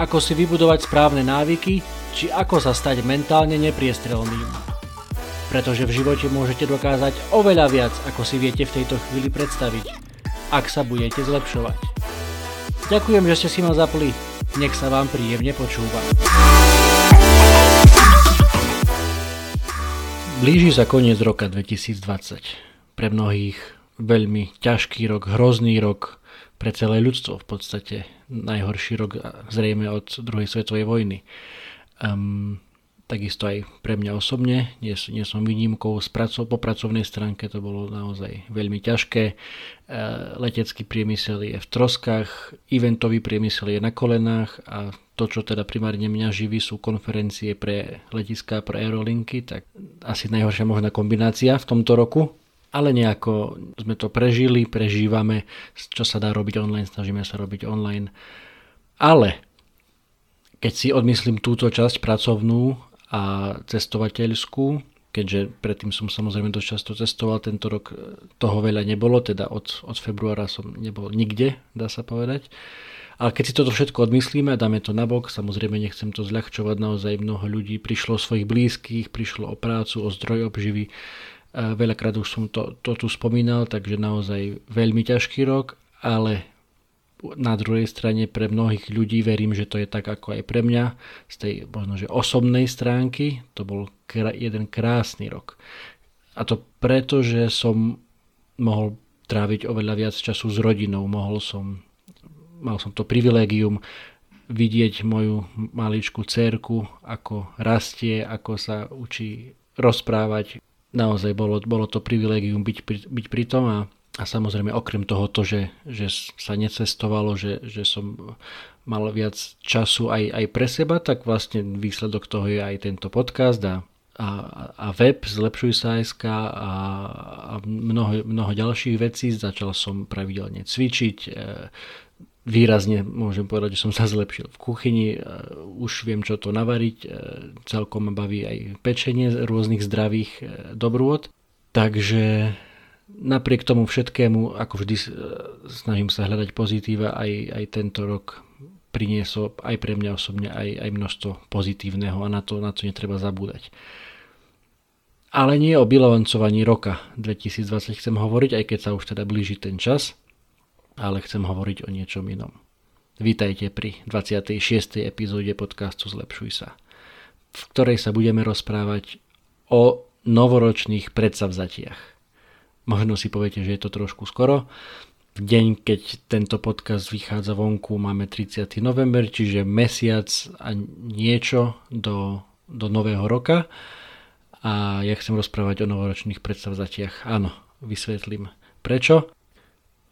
ako si vybudovať správne návyky, či ako sa stať mentálne nepriestrelným. Pretože v živote môžete dokázať oveľa viac, ako si viete v tejto chvíli predstaviť, ak sa budete zlepšovať. Ďakujem, že ste si ma zapli. Nech sa vám príjemne počúva. Blíži sa koniec roka 2020. Pre mnohých veľmi ťažký rok, hrozný rok, pre celé ľudstvo v podstate. Najhorší rok zrejme od druhej svetovej vojny. Um, takisto aj pre mňa osobne, nie, nie som výnimkou z praco, po pracovnej stránke, to bolo naozaj veľmi ťažké. E, letecký priemysel je v troskách, eventový priemysel je na kolenách a to, čo teda primárne mňa živí, sú konferencie pre letiská, pre aerolinky, tak asi najhoršia možná kombinácia v tomto roku. Ale nejako sme to prežili, prežívame, čo sa dá robiť online, snažíme sa robiť online. Ale keď si odmyslím túto časť pracovnú a cestovateľskú, keďže predtým som samozrejme dosť často cestoval, tento rok e, toho veľa nebolo, teda od, od februára som nebol nikde, dá sa povedať. Ale keď si toto všetko odmyslíme a dáme to nabok, samozrejme nechcem to zľahčovať, naozaj mnoho ľudí prišlo o svojich blízkych, prišlo o prácu, o zdroj obživy. Veľakrát už som to, to tu spomínal, takže naozaj veľmi ťažký rok, ale na druhej strane pre mnohých ľudí verím, že to je tak ako aj pre mňa z tej možno, že osobnej stránky to bol jeden krásny rok. A to preto, že som mohol tráviť oveľa viac času s rodinou, mohol som, mal som to privilégium vidieť moju maličku cerku, ako rastie, ako sa učí rozprávať. Naozaj bolo, bolo to privilégium byť, byť pri tom a a samozrejme okrem toho to, že, že sa necestovalo, že, že som mal viac času aj, aj pre seba, tak vlastne výsledok toho je aj tento podcast a, a, a web Zlepšuj sa SK a, a mnoho, mnoho ďalších vecí. Začal som pravidelne cvičiť, e, výrazne môžem povedať, že som sa zlepšil v kuchyni, e, už viem čo to navariť, e, celkom ma baví aj pečenie rôznych zdravých dobrôd. Takže napriek tomu všetkému, ako vždy snažím sa hľadať pozitíva, aj, aj tento rok priniesol aj pre mňa osobne aj, aj množstvo pozitívneho a na to, na to netreba zabúdať. Ale nie o bilancovaní roka 2020 chcem hovoriť, aj keď sa už teda blíži ten čas, ale chcem hovoriť o niečom inom. Vítajte pri 26. epizóde podcastu Zlepšuj sa, v ktorej sa budeme rozprávať o novoročných predsavzatiach. Možno si poviete, že je to trošku skoro. V deň, keď tento podcast vychádza vonku, máme 30. november, čiže mesiac a niečo do, do nového roka. A ja chcem rozprávať o novoročných predstavzatiach. Áno, vysvetlím prečo.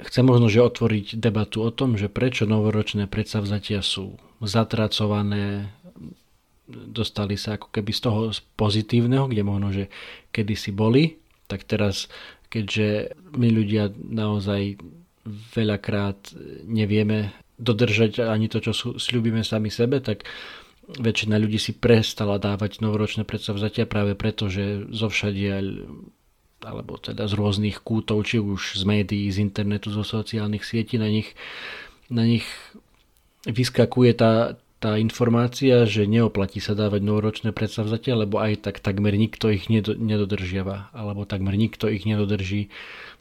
Chcem možno, že otvoriť debatu o tom, že prečo novoročné predsavzatia sú zatracované, dostali sa ako keby z toho pozitívneho, kde možno, že kedysi boli, tak teraz keďže my ľudia naozaj veľakrát nevieme dodržať ani to, čo slúbime sami sebe, tak väčšina ľudí si prestala dávať novoročné predsavzatia práve preto, že zo všadiaľ alebo teda z rôznych kútov, či už z médií, z internetu, zo sociálnych sietí, na nich, na nich vyskakuje tá, tá informácia, že neoplatí sa dávať novoročné predsavzatia, lebo aj tak takmer nikto ich nedodržiava, alebo takmer nikto ich nedodrží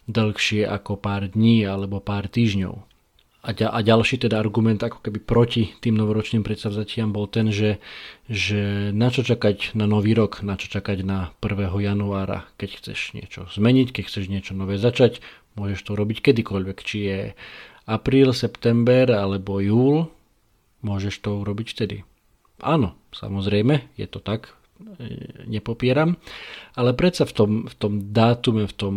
dlhšie ako pár dní alebo pár týždňov. A, a ďalší teda argument ako keby proti tým novoročným predsavzatiam bol ten, že, že na čo čakať na nový rok, na čo čakať na 1. januára, keď chceš niečo zmeniť, keď chceš niečo nové začať, môžeš to robiť kedykoľvek, či je apríl, september alebo júl, môžeš to urobiť vtedy. Áno, samozrejme, je to tak, e, nepopieram, ale predsa v tom, v tom dátume, v, tom,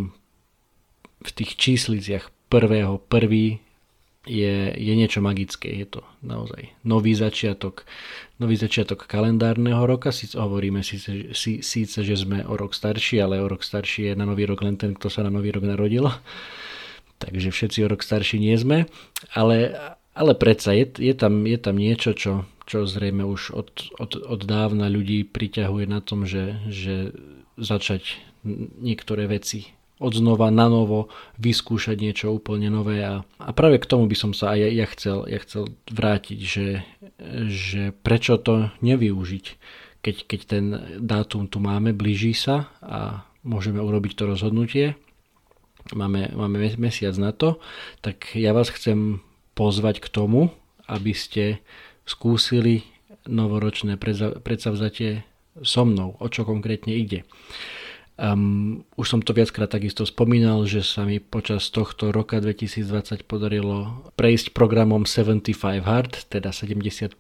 v tých čísliciach prvého, prvý je, je niečo magické. Je to naozaj nový začiatok, nový začiatok kalendárneho roka. Síce hovoríme síce, sí, síce, že sme o rok starší, ale o rok starší je na nový rok len ten, kto sa na nový rok narodil. Takže všetci o rok starší nie sme. Ale, ale predsa je, je, tam, je tam niečo, čo, čo zrejme už od, od, od dávna ľudí priťahuje na tom, že, že začať niektoré veci odznova na novo vyskúšať niečo úplne nové a, a práve k tomu by som sa aj ja, ja, chcel, ja chcel vrátiť, že, že prečo to nevyužiť, keď, keď ten dátum tu máme, blíži sa a môžeme urobiť to rozhodnutie, máme, máme mesiac na to, tak ja vás chcem pozvať k tomu, aby ste skúsili novoročné predsavzatie so mnou, o čo konkrétne ide. Um, už som to viackrát takisto spomínal, že sa mi počas tohto roka 2020 podarilo prejsť programom 75 Hard, teda 75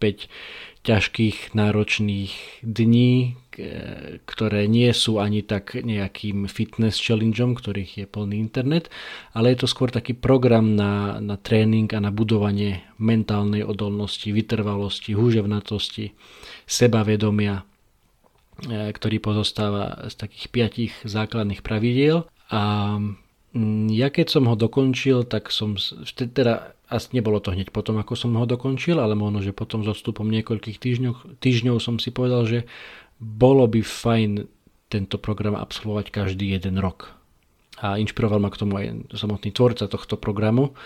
ťažkých, náročných dní, ktoré nie sú ani tak nejakým fitness challengeom, ktorých je plný internet, ale je to skôr taký program na, na tréning a na budovanie mentálnej odolnosti, vytrvalosti, húževnatosti, sebavedomia, ktorý pozostáva z takých piatich základných pravidiel a mm, ja keď som ho dokončil, tak som, teda asi nebolo to hneď potom, ako som ho dokončil, ale možno, že potom s odstupom niekoľkých týždňov, týždňov som si povedal, že bolo by fajn tento program absolvovať každý jeden rok. A inšpiroval ma k tomu aj samotný tvorca tohto programu,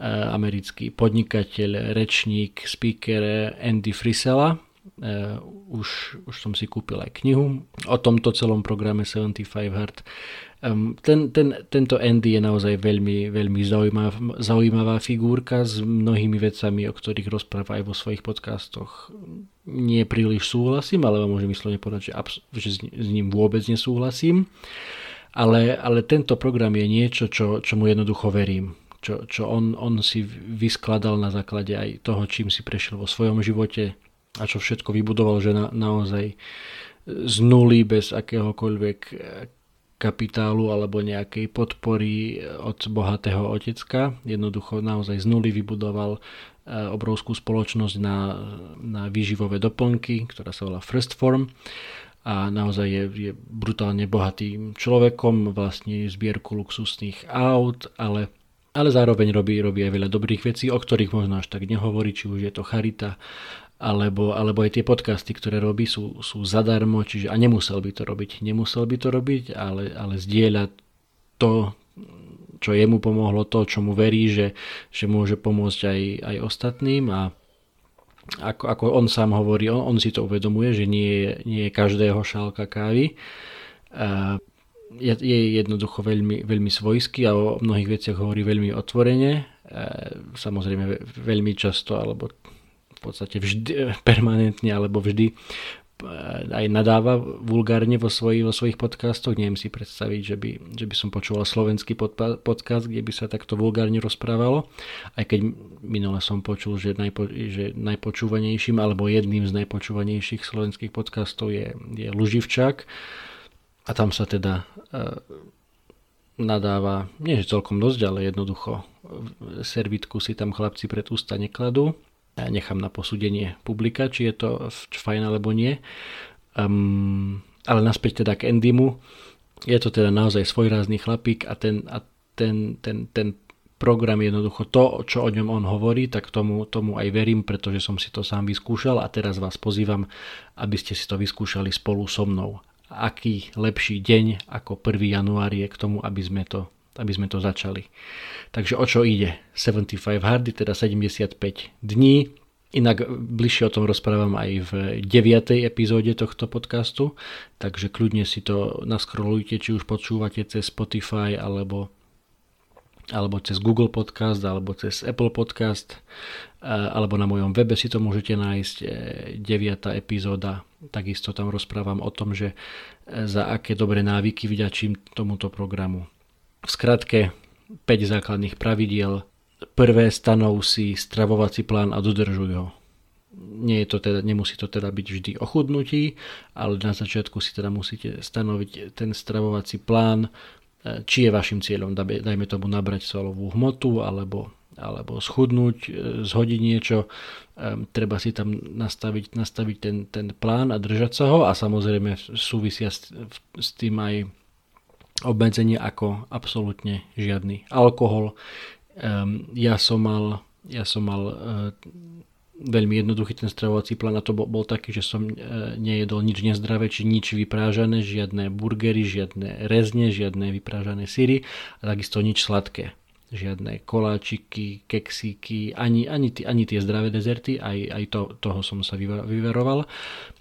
e, americký podnikateľ, rečník, speaker Andy Frisella, Uh, už, už som si kúpil aj knihu o tomto celom programe 75 Hard. Um, ten, ten, tento Andy je naozaj veľmi, veľmi zaujímavá, zaujímavá figurka s mnohými vecami, o ktorých rozpráva aj vo svojich podcastoch. Nie príliš súhlasím, ale môžem vyslovene povedať, že, abs- že s, s ním vôbec nesúhlasím. Ale, ale tento program je niečo, čo, čo mu jednoducho verím. Čo, čo on, on si vyskladal na základe aj toho, čím si prešiel vo svojom živote, a čo všetko vybudoval, že na, naozaj z nuly bez akéhokoľvek kapitálu alebo nejakej podpory od bohatého otecka. Jednoducho naozaj z nuly vybudoval e, obrovskú spoločnosť na, na výživové doplnky, ktorá sa volá First Form a naozaj je, je brutálne bohatým človekom, vlastne zbierku luxusných aut, ale ale zároveň robí, robí aj veľa dobrých vecí, o ktorých možno až tak nehovorí, či už je to charita alebo, alebo aj tie podcasty, ktoré robí, sú, sú zadarmo, čiže a nemusel by to robiť. Nemusel by to robiť, ale, ale zdieľa to, čo jemu pomohlo, to, čo mu verí, že, že môže pomôcť aj, aj ostatným a ako, ako on sám hovorí, on, on si to uvedomuje, že nie nie je každého šálka kávy. Je, je jednoducho veľmi, veľmi svojský a o mnohých veciach hovorí veľmi otvorene. Samozrejme veľmi často, alebo v podstate vždy, permanentne alebo vždy eh, aj nadáva vulgárne vo, svoj, vo svojich podcastoch. Neviem si predstaviť, že by, že by som počúval slovenský podcast, kde by sa takto vulgárne rozprávalo. Aj keď minule som počul, že, najpo, že najpočúvanejším alebo jedným z najpočúvanejších slovenských podcastov je, je Luživčák. A tam sa teda uh, nadáva, nie že celkom dosť, ale jednoducho servitku si tam chlapci pred ústa nekladú ja nechám na posúdenie publika, či je to fajn alebo nie. Um, ale naspäť teda k Endymu. Je to teda naozaj svojrázný chlapík a ten, a ten, ten, ten program jednoducho to, čo o ňom on hovorí, tak tomu, tomu aj verím, pretože som si to sám vyskúšal a teraz vás pozývam, aby ste si to vyskúšali spolu so mnou. Aký lepší deň ako 1. január je k tomu, aby sme to aby sme to začali. Takže o čo ide? 75 hardy, teda 75 dní. Inak bližšie o tom rozprávam aj v 9. epizóde tohto podcastu, takže kľudne si to naskrolujte, či už počúvate cez Spotify alebo alebo cez Google Podcast, alebo cez Apple Podcast, alebo na mojom webe si to môžete nájsť. 9. epizóda, takisto tam rozprávam o tom, že za aké dobré návyky vďačím tomuto programu. V skratke 5 základných pravidiel. Prvé stanov si stravovací plán a dodržuj ho. Nie je to teda, nemusí to teda byť vždy o chudnutí, ale na začiatku si teda musíte stanoviť ten stravovací plán, či je vašim cieľom, dajme tomu nabrať svalovú hmotu, alebo, alebo schudnúť, e, zhodiť niečo, treba si tam nastaviť, nastaviť ten, ten plán a držať sa ho a samozrejme súvisia s, s tým aj obmedzenie ako absolútne žiadny alkohol. Ja som mal, ja som mal veľmi jednoduchý ten stravovací plán a to bol, bol taký, že som e, nejedol nič nezdravé, či nič vyprážané, žiadne burgery, žiadne rezne, žiadne vyprážané syry a takisto nič sladké. Žiadne koláčiky, keksíky, ani, ani, tí, ani tie zdravé dezerty, aj, aj to, toho som sa vyveroval.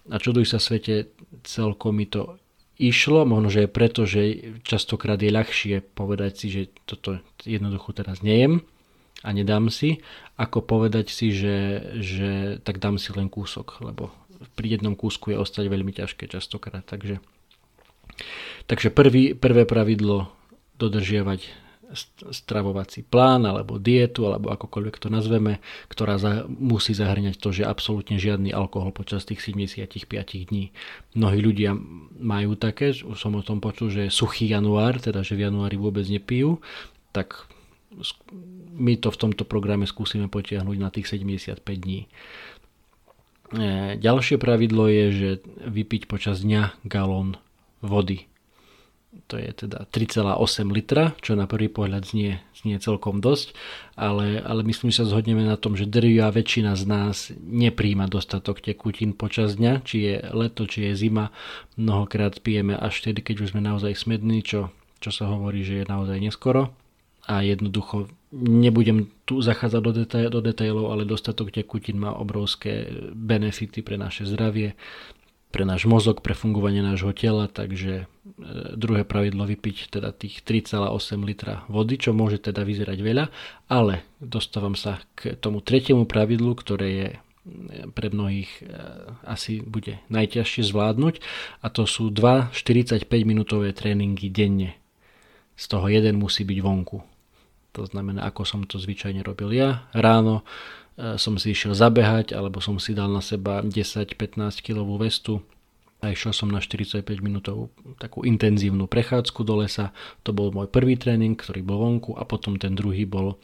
A čuduj sa svete, celkom mi to išlo, možno, že je preto, že častokrát je ľahšie povedať si, že toto jednoducho teraz nejem, a nedám si, ako povedať si, že, že tak dám si len kúsok, lebo pri jednom kúsku je ostať veľmi ťažké častokrát. Takže, takže prvý, prvé pravidlo dodržiavať stravovací plán alebo dietu alebo akokoľvek to nazveme, ktorá za, musí zahrňať to, že absolútne žiadny alkohol počas tých 75 dní. Mnohí ľudia majú také, už som o tom počul, že suchý január, teda že v januári vôbec nepijú, tak my to v tomto programe skúsime potiahnuť na tých 75 dní. E, ďalšie pravidlo je, že vypiť počas dňa galón vody. To je teda 3,8 litra, čo na prvý pohľad znie, znie celkom dosť, ale, ale myslím, že sa zhodneme na tom, že drvivá väčšina z nás nepríjma dostatok tekutín počas dňa, či je leto, či je zima. Mnohokrát pijeme až vtedy, keď už sme naozaj smední, čo, čo sa hovorí, že je naozaj neskoro a jednoducho nebudem tu zachádzať do, detail, do detailov, ale dostatok tekutín má obrovské benefity pre naše zdravie, pre náš mozog, pre fungovanie nášho tela, takže e, druhé pravidlo vypiť teda tých 3,8 litra vody, čo môže teda vyzerať veľa, ale dostávam sa k tomu tretiemu pravidlu, ktoré je e, pre mnohých e, asi bude najťažšie zvládnuť a to sú dva 45 minútové tréningy denne. Z toho jeden musí byť vonku. To znamená, ako som to zvyčajne robil ja. Ráno som si išiel zabehať, alebo som si dal na seba 10-15 kg vestu a išiel som na 45 minútovú takú intenzívnu prechádzku do lesa. To bol môj prvý tréning, ktorý bol vonku a potom ten druhý bol,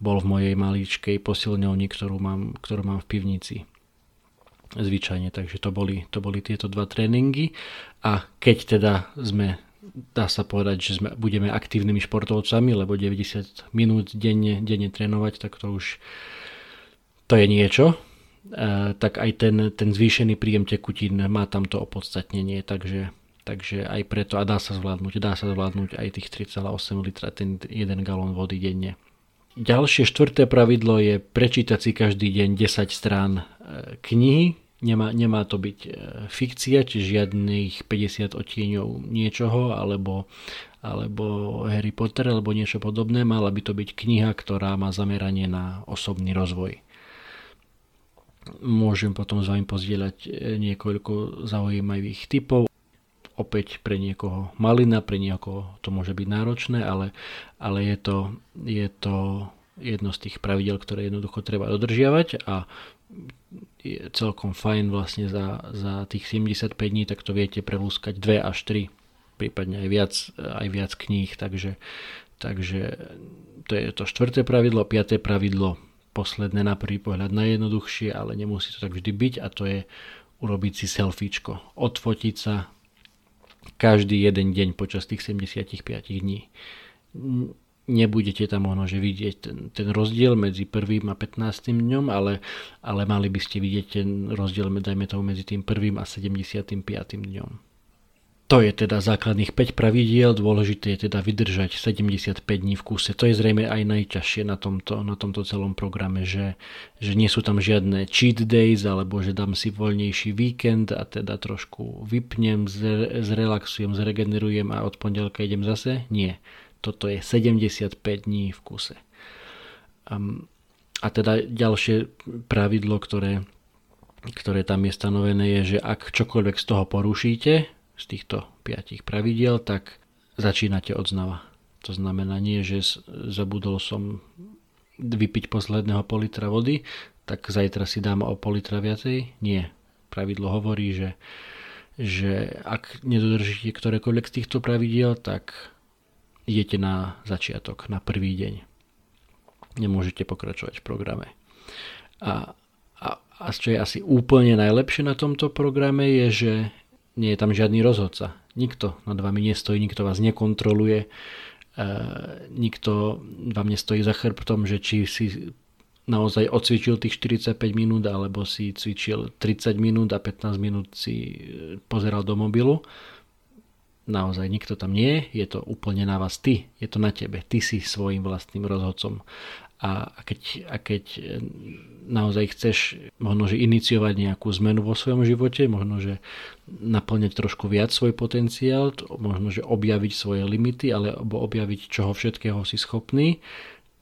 bol v mojej maličkej posilňovni, ktorú mám, ktorú mám v pivnici zvyčajne, takže to boli, to boli tieto dva tréningy a keď teda sme dá sa povedať, že sme, budeme aktívnymi športovcami, lebo 90 minút denne, denne trénovať, tak to už to je niečo. E, tak aj ten, ten zvýšený príjem tekutín má tamto opodstatnenie, takže, takže aj preto a dá sa zvládnuť, dá sa zvládnuť aj tých 3,8 litra, ten 1 galón vody denne. Ďalšie štvrté pravidlo je prečítať si každý deň 10 strán e, knihy, Nemá, nemá to byť e, fikcia, či žiadnych 50 odtieňov niečoho, alebo, alebo Harry Potter, alebo niečo podobné. Mala by to byť kniha, ktorá má zameranie na osobný rozvoj. Môžem potom s vami pozdieľať e, niekoľko zaujímavých typov. Opäť pre niekoho malina, pre niekoho to môže byť náročné, ale, ale je, to, je to jedno z tých pravidel, ktoré jednoducho treba dodržiavať a je celkom fajn vlastne za, za tých 75 dní, tak to viete prelúskať 2 až 3, prípadne aj viac, aj viac kníh, takže, takže to je to štvrté pravidlo, piaté pravidlo, posledné na prvý pohľad najjednoduchšie, ale nemusí to tak vždy byť a to je urobiť si selfiečko, odfotiť sa každý jeden deň počas tých 75 dní nebudete tam možno že vidieť ten, ten rozdiel medzi prvým a 15. dňom, ale, ale mali by ste vidieť ten rozdiel dajme tomu medzi tým prvým a 75. dňom. To je teda základných 5 pravidiel, dôležité je teda vydržať 75 dní v kúse. To je zrejme aj najťažšie na tomto, na tomto celom programe, že, že nie sú tam žiadne cheat days, alebo že dám si voľnejší víkend a teda trošku vypnem, zrelaxujem, zregenerujem a od pondelka idem zase. Nie toto je 75 dní v kuse. A teda ďalšie pravidlo, ktoré, ktoré tam je stanovené, je, že ak čokoľvek z toho porušíte, z týchto piatich pravidiel, tak začínate od znova. To znamená nie, že zabudol som vypiť posledného pol litra vody, tak zajtra si dám o pol litra viacej. Nie. Pravidlo hovorí, že, že ak nedodržíte ktorékoľvek z týchto pravidiel, tak idete na začiatok, na prvý deň. nemôžete pokračovať v programe. A, a, a čo je asi úplne najlepšie na tomto programe je, že nie je tam žiadny rozhodca. Nikto nad vami nestojí, nikto vás nekontroluje, e, nikto vám nestojí za chrbtom, že či si naozaj odcvičil tých 45 minút alebo si cvičil 30 minút a 15 minút si e, pozeral do mobilu. Naozaj nikto tam nie je, je to úplne na vás ty, je to na tebe, ty si svojim vlastným rozhodcom. A keď, a keď e, naozaj chceš možno, že iniciovať nejakú zmenu vo svojom živote, možno, že naplňať trošku viac svoj potenciál, možno, že objaviť svoje limity, alebo objaviť čoho všetkého si schopný,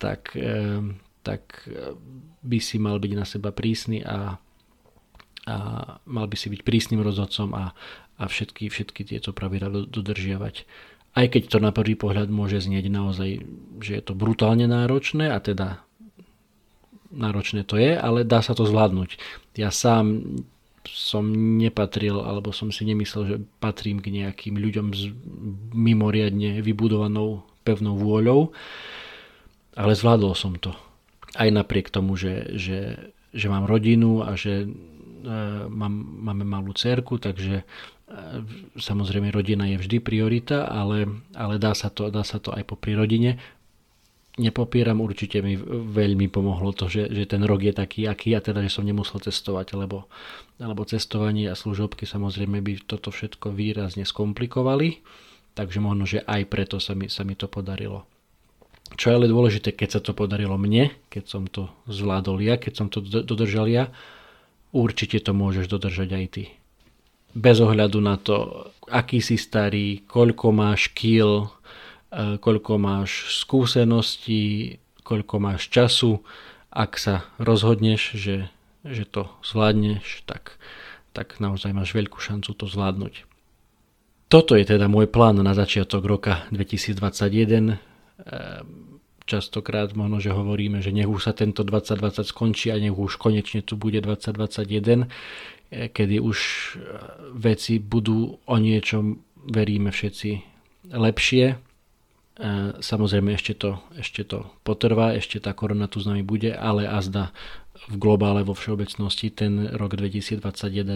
tak e, tak e, by si mal byť na seba prísny a, a mal by si byť prísnym rozhodcom a, a všetky, všetky tieto pravidla dodržiavať. Aj keď to na prvý pohľad môže znieť naozaj, že je to brutálne náročné a teda náročné to je, ale dá sa to zvládnuť. Ja sám som nepatril, alebo som si nemyslel, že patrím k nejakým ľuďom s mimoriadne vybudovanou pevnou vôľou, ale zvládol som to aj napriek tomu, že, že, že mám rodinu a že e, mám, máme malú cerku, takže samozrejme rodina je vždy priorita, ale, ale dá, sa to, dá sa to aj po rodine. Nepopieram, určite mi veľmi pomohlo to, že, že ten rok je taký, aký a teda, že som nemusel cestovať, lebo, lebo cestovanie a služobky samozrejme by toto všetko výrazne skomplikovali, takže možno, že aj preto sa mi, sa mi to podarilo. Čo je ale dôležité, keď sa to podarilo mne, keď som to zvládol ja, keď som to dodržal ja, určite to môžeš dodržať aj ty. Bez ohľadu na to, aký si starý, koľko máš kil, e, koľko máš skúseností, koľko máš času, ak sa rozhodneš, že, že to zvládneš, tak, tak naozaj máš veľkú šancu to zvládnuť. Toto je teda môj plán na začiatok roka 2021 Ehm, častokrát možno, že hovoríme, že nech už sa tento 2020 skončí a nech už konečne tu bude 2021, e, kedy už e, veci budú o niečom, veríme všetci, lepšie. E, samozrejme ešte to, ešte to potrvá, ešte tá korona tu s nami bude, ale azda v globále vo všeobecnosti ten rok 2021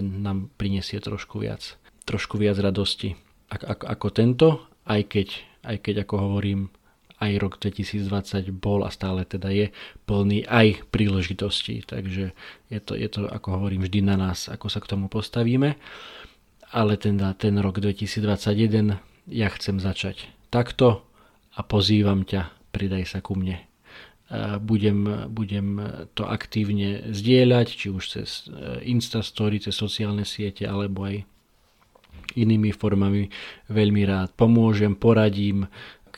nám prinesie trošku viac, trošku viac radosti ako, ako tento, aj keď, aj keď ako hovorím, aj rok 2020 bol a stále teda je plný aj príležitostí. Takže je to, je to, ako hovorím, vždy na nás, ako sa k tomu postavíme. Ale teda ten rok 2021 ja chcem začať takto a pozývam ťa, pridaj sa ku mne. Budem, budem to aktívne zdieľať, či už cez e, Instastory, cez sociálne siete, alebo aj inými formami veľmi rád pomôžem, poradím,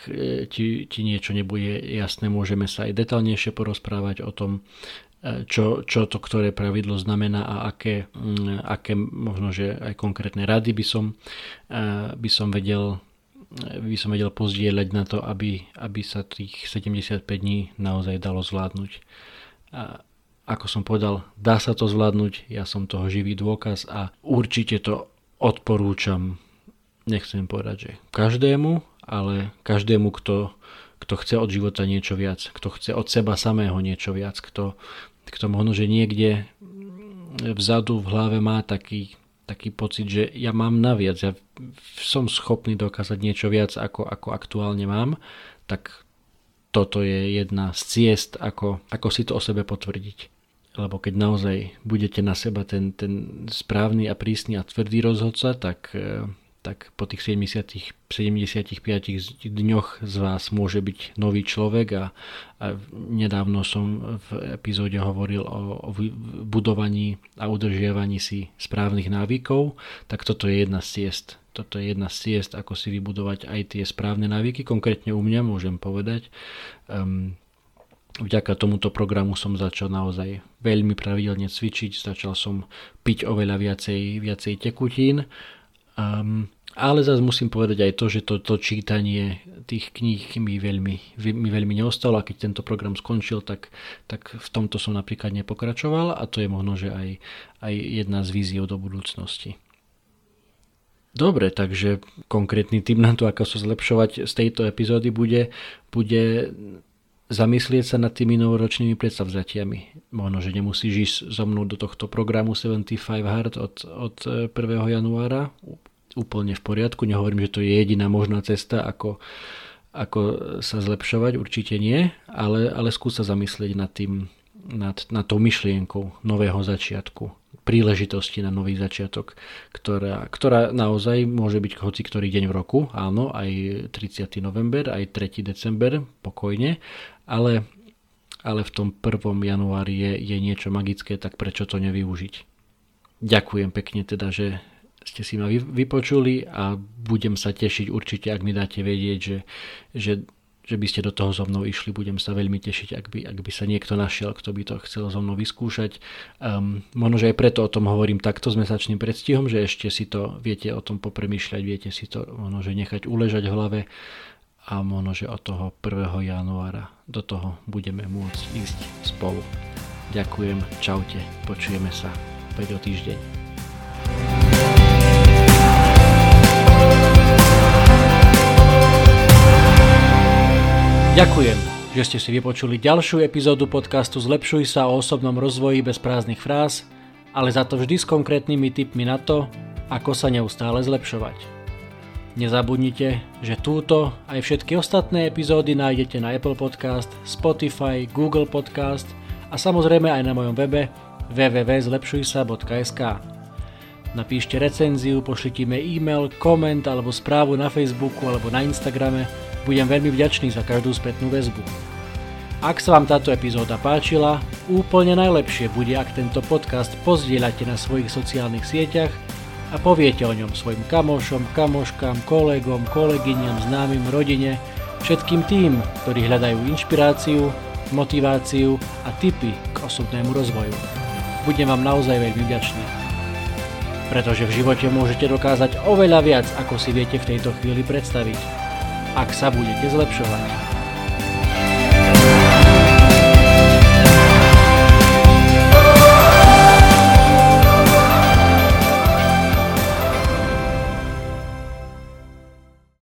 E, ti, ti niečo nebude jasné, môžeme sa aj detálnejšie porozprávať o tom, e, čo, čo to ktoré pravidlo znamená a aké, mm, aké možno, že aj konkrétne rady by som, e, by som vedel by som vedel pozdieľať na to, aby, aby sa tých 75 dní naozaj dalo zvládnuť. A ako som povedal, dá sa to zvládnuť, ja som toho živý dôkaz a určite to odporúčam, nechcem povedať, že každému, ale každému, kto, kto chce od života niečo viac, kto chce od seba samého niečo viac, kto, kto možno, že niekde vzadu v hlave má taký, taký pocit, že ja mám naviac, ja som schopný dokázať niečo viac, ako, ako aktuálne mám, tak toto je jedna z ciest, ako, ako si to o sebe potvrdiť. Lebo keď naozaj budete na seba ten, ten správny a prísny a tvrdý rozhodca, tak tak po tých 70, 75 dňoch z vás môže byť nový človek a, a nedávno som v epizóde hovoril o, o budovaní a udržiavaní si správnych návykov, tak toto je jedna z ciest. Toto je jedna z ciest, ako si vybudovať aj tie správne návyky. Konkrétne u mňa môžem povedať, um, vďaka tomuto programu som začal naozaj veľmi pravidelne cvičiť, začal som piť oveľa viacej, viacej tekutín, Um, ale zase musím povedať aj to, že to, to čítanie tých kníh mi veľmi, mi veľmi neostalo a keď tento program skončil, tak, tak v tomto som napríklad nepokračoval a to je možno, že aj, aj jedna z víziev do budúcnosti. Dobre, takže konkrétny tip na to, ako sa zlepšovať z tejto epizódy bude, bude zamyslieť sa nad tými novoročnými predstavzatiami. Možno, že nemusíš ísť so mnou do tohto programu 75 Hard od, od 1. januára. Úplne v poriadku. Nehovorím, že to je jediná možná cesta, ako, ako sa zlepšovať. Určite nie. Ale, ale skús sa zamyslieť nad tým, nad, nad tou myšlienkou nového začiatku príležitosti na nový začiatok, ktorá, ktorá naozaj môže byť hoci ktorý deň v roku, áno, aj 30. november, aj 3. december, pokojne, ale, ale v tom 1. januári je, je niečo magické, tak prečo to nevyužiť? Ďakujem pekne teda, že ste si ma vypočuli a budem sa tešiť určite, ak mi dáte vedieť, že, že že by ste do toho so mnou išli. Budem sa veľmi tešiť, ak by, ak by sa niekto našiel, kto by to chcel so mnou vyskúšať. Um, možno, že aj preto o tom hovorím takto s mesačným predstihom, že ešte si to viete o tom popremýšľať, viete si to možno, že nechať uležať v hlave a možno, že od toho 1. januára do toho budeme môcť ísť spolu. Ďakujem, čaute, počujeme sa opäť o týždeň. Ďakujem, že ste si vypočuli ďalšiu epizódu podcastu Zlepšuj sa o osobnom rozvoji bez prázdnych fráz, ale za to vždy s konkrétnymi tipmi na to, ako sa neustále zlepšovať. Nezabudnite, že túto aj všetky ostatné epizódy nájdete na Apple Podcast, Spotify, Google Podcast a samozrejme aj na mojom webe www.zlepšujsa.sk. Napíšte recenziu, pošlite mi e-mail, koment alebo správu na Facebooku alebo na Instagrame budem veľmi vďačný za každú spätnú väzbu. Ak sa vám táto epizóda páčila, úplne najlepšie bude, ak tento podcast pozdieľate na svojich sociálnych sieťach a poviete o ňom svojim kamošom, kamoškám, kolegom, kolegyňam, známym, rodine, všetkým tým, ktorí hľadajú inšpiráciu, motiváciu a tipy k osobnému rozvoju. Budem vám naozaj veľmi vďačný. Pretože v živote môžete dokázať oveľa viac, ako si viete v tejto chvíli predstaviť ak sa budete zlepšovať.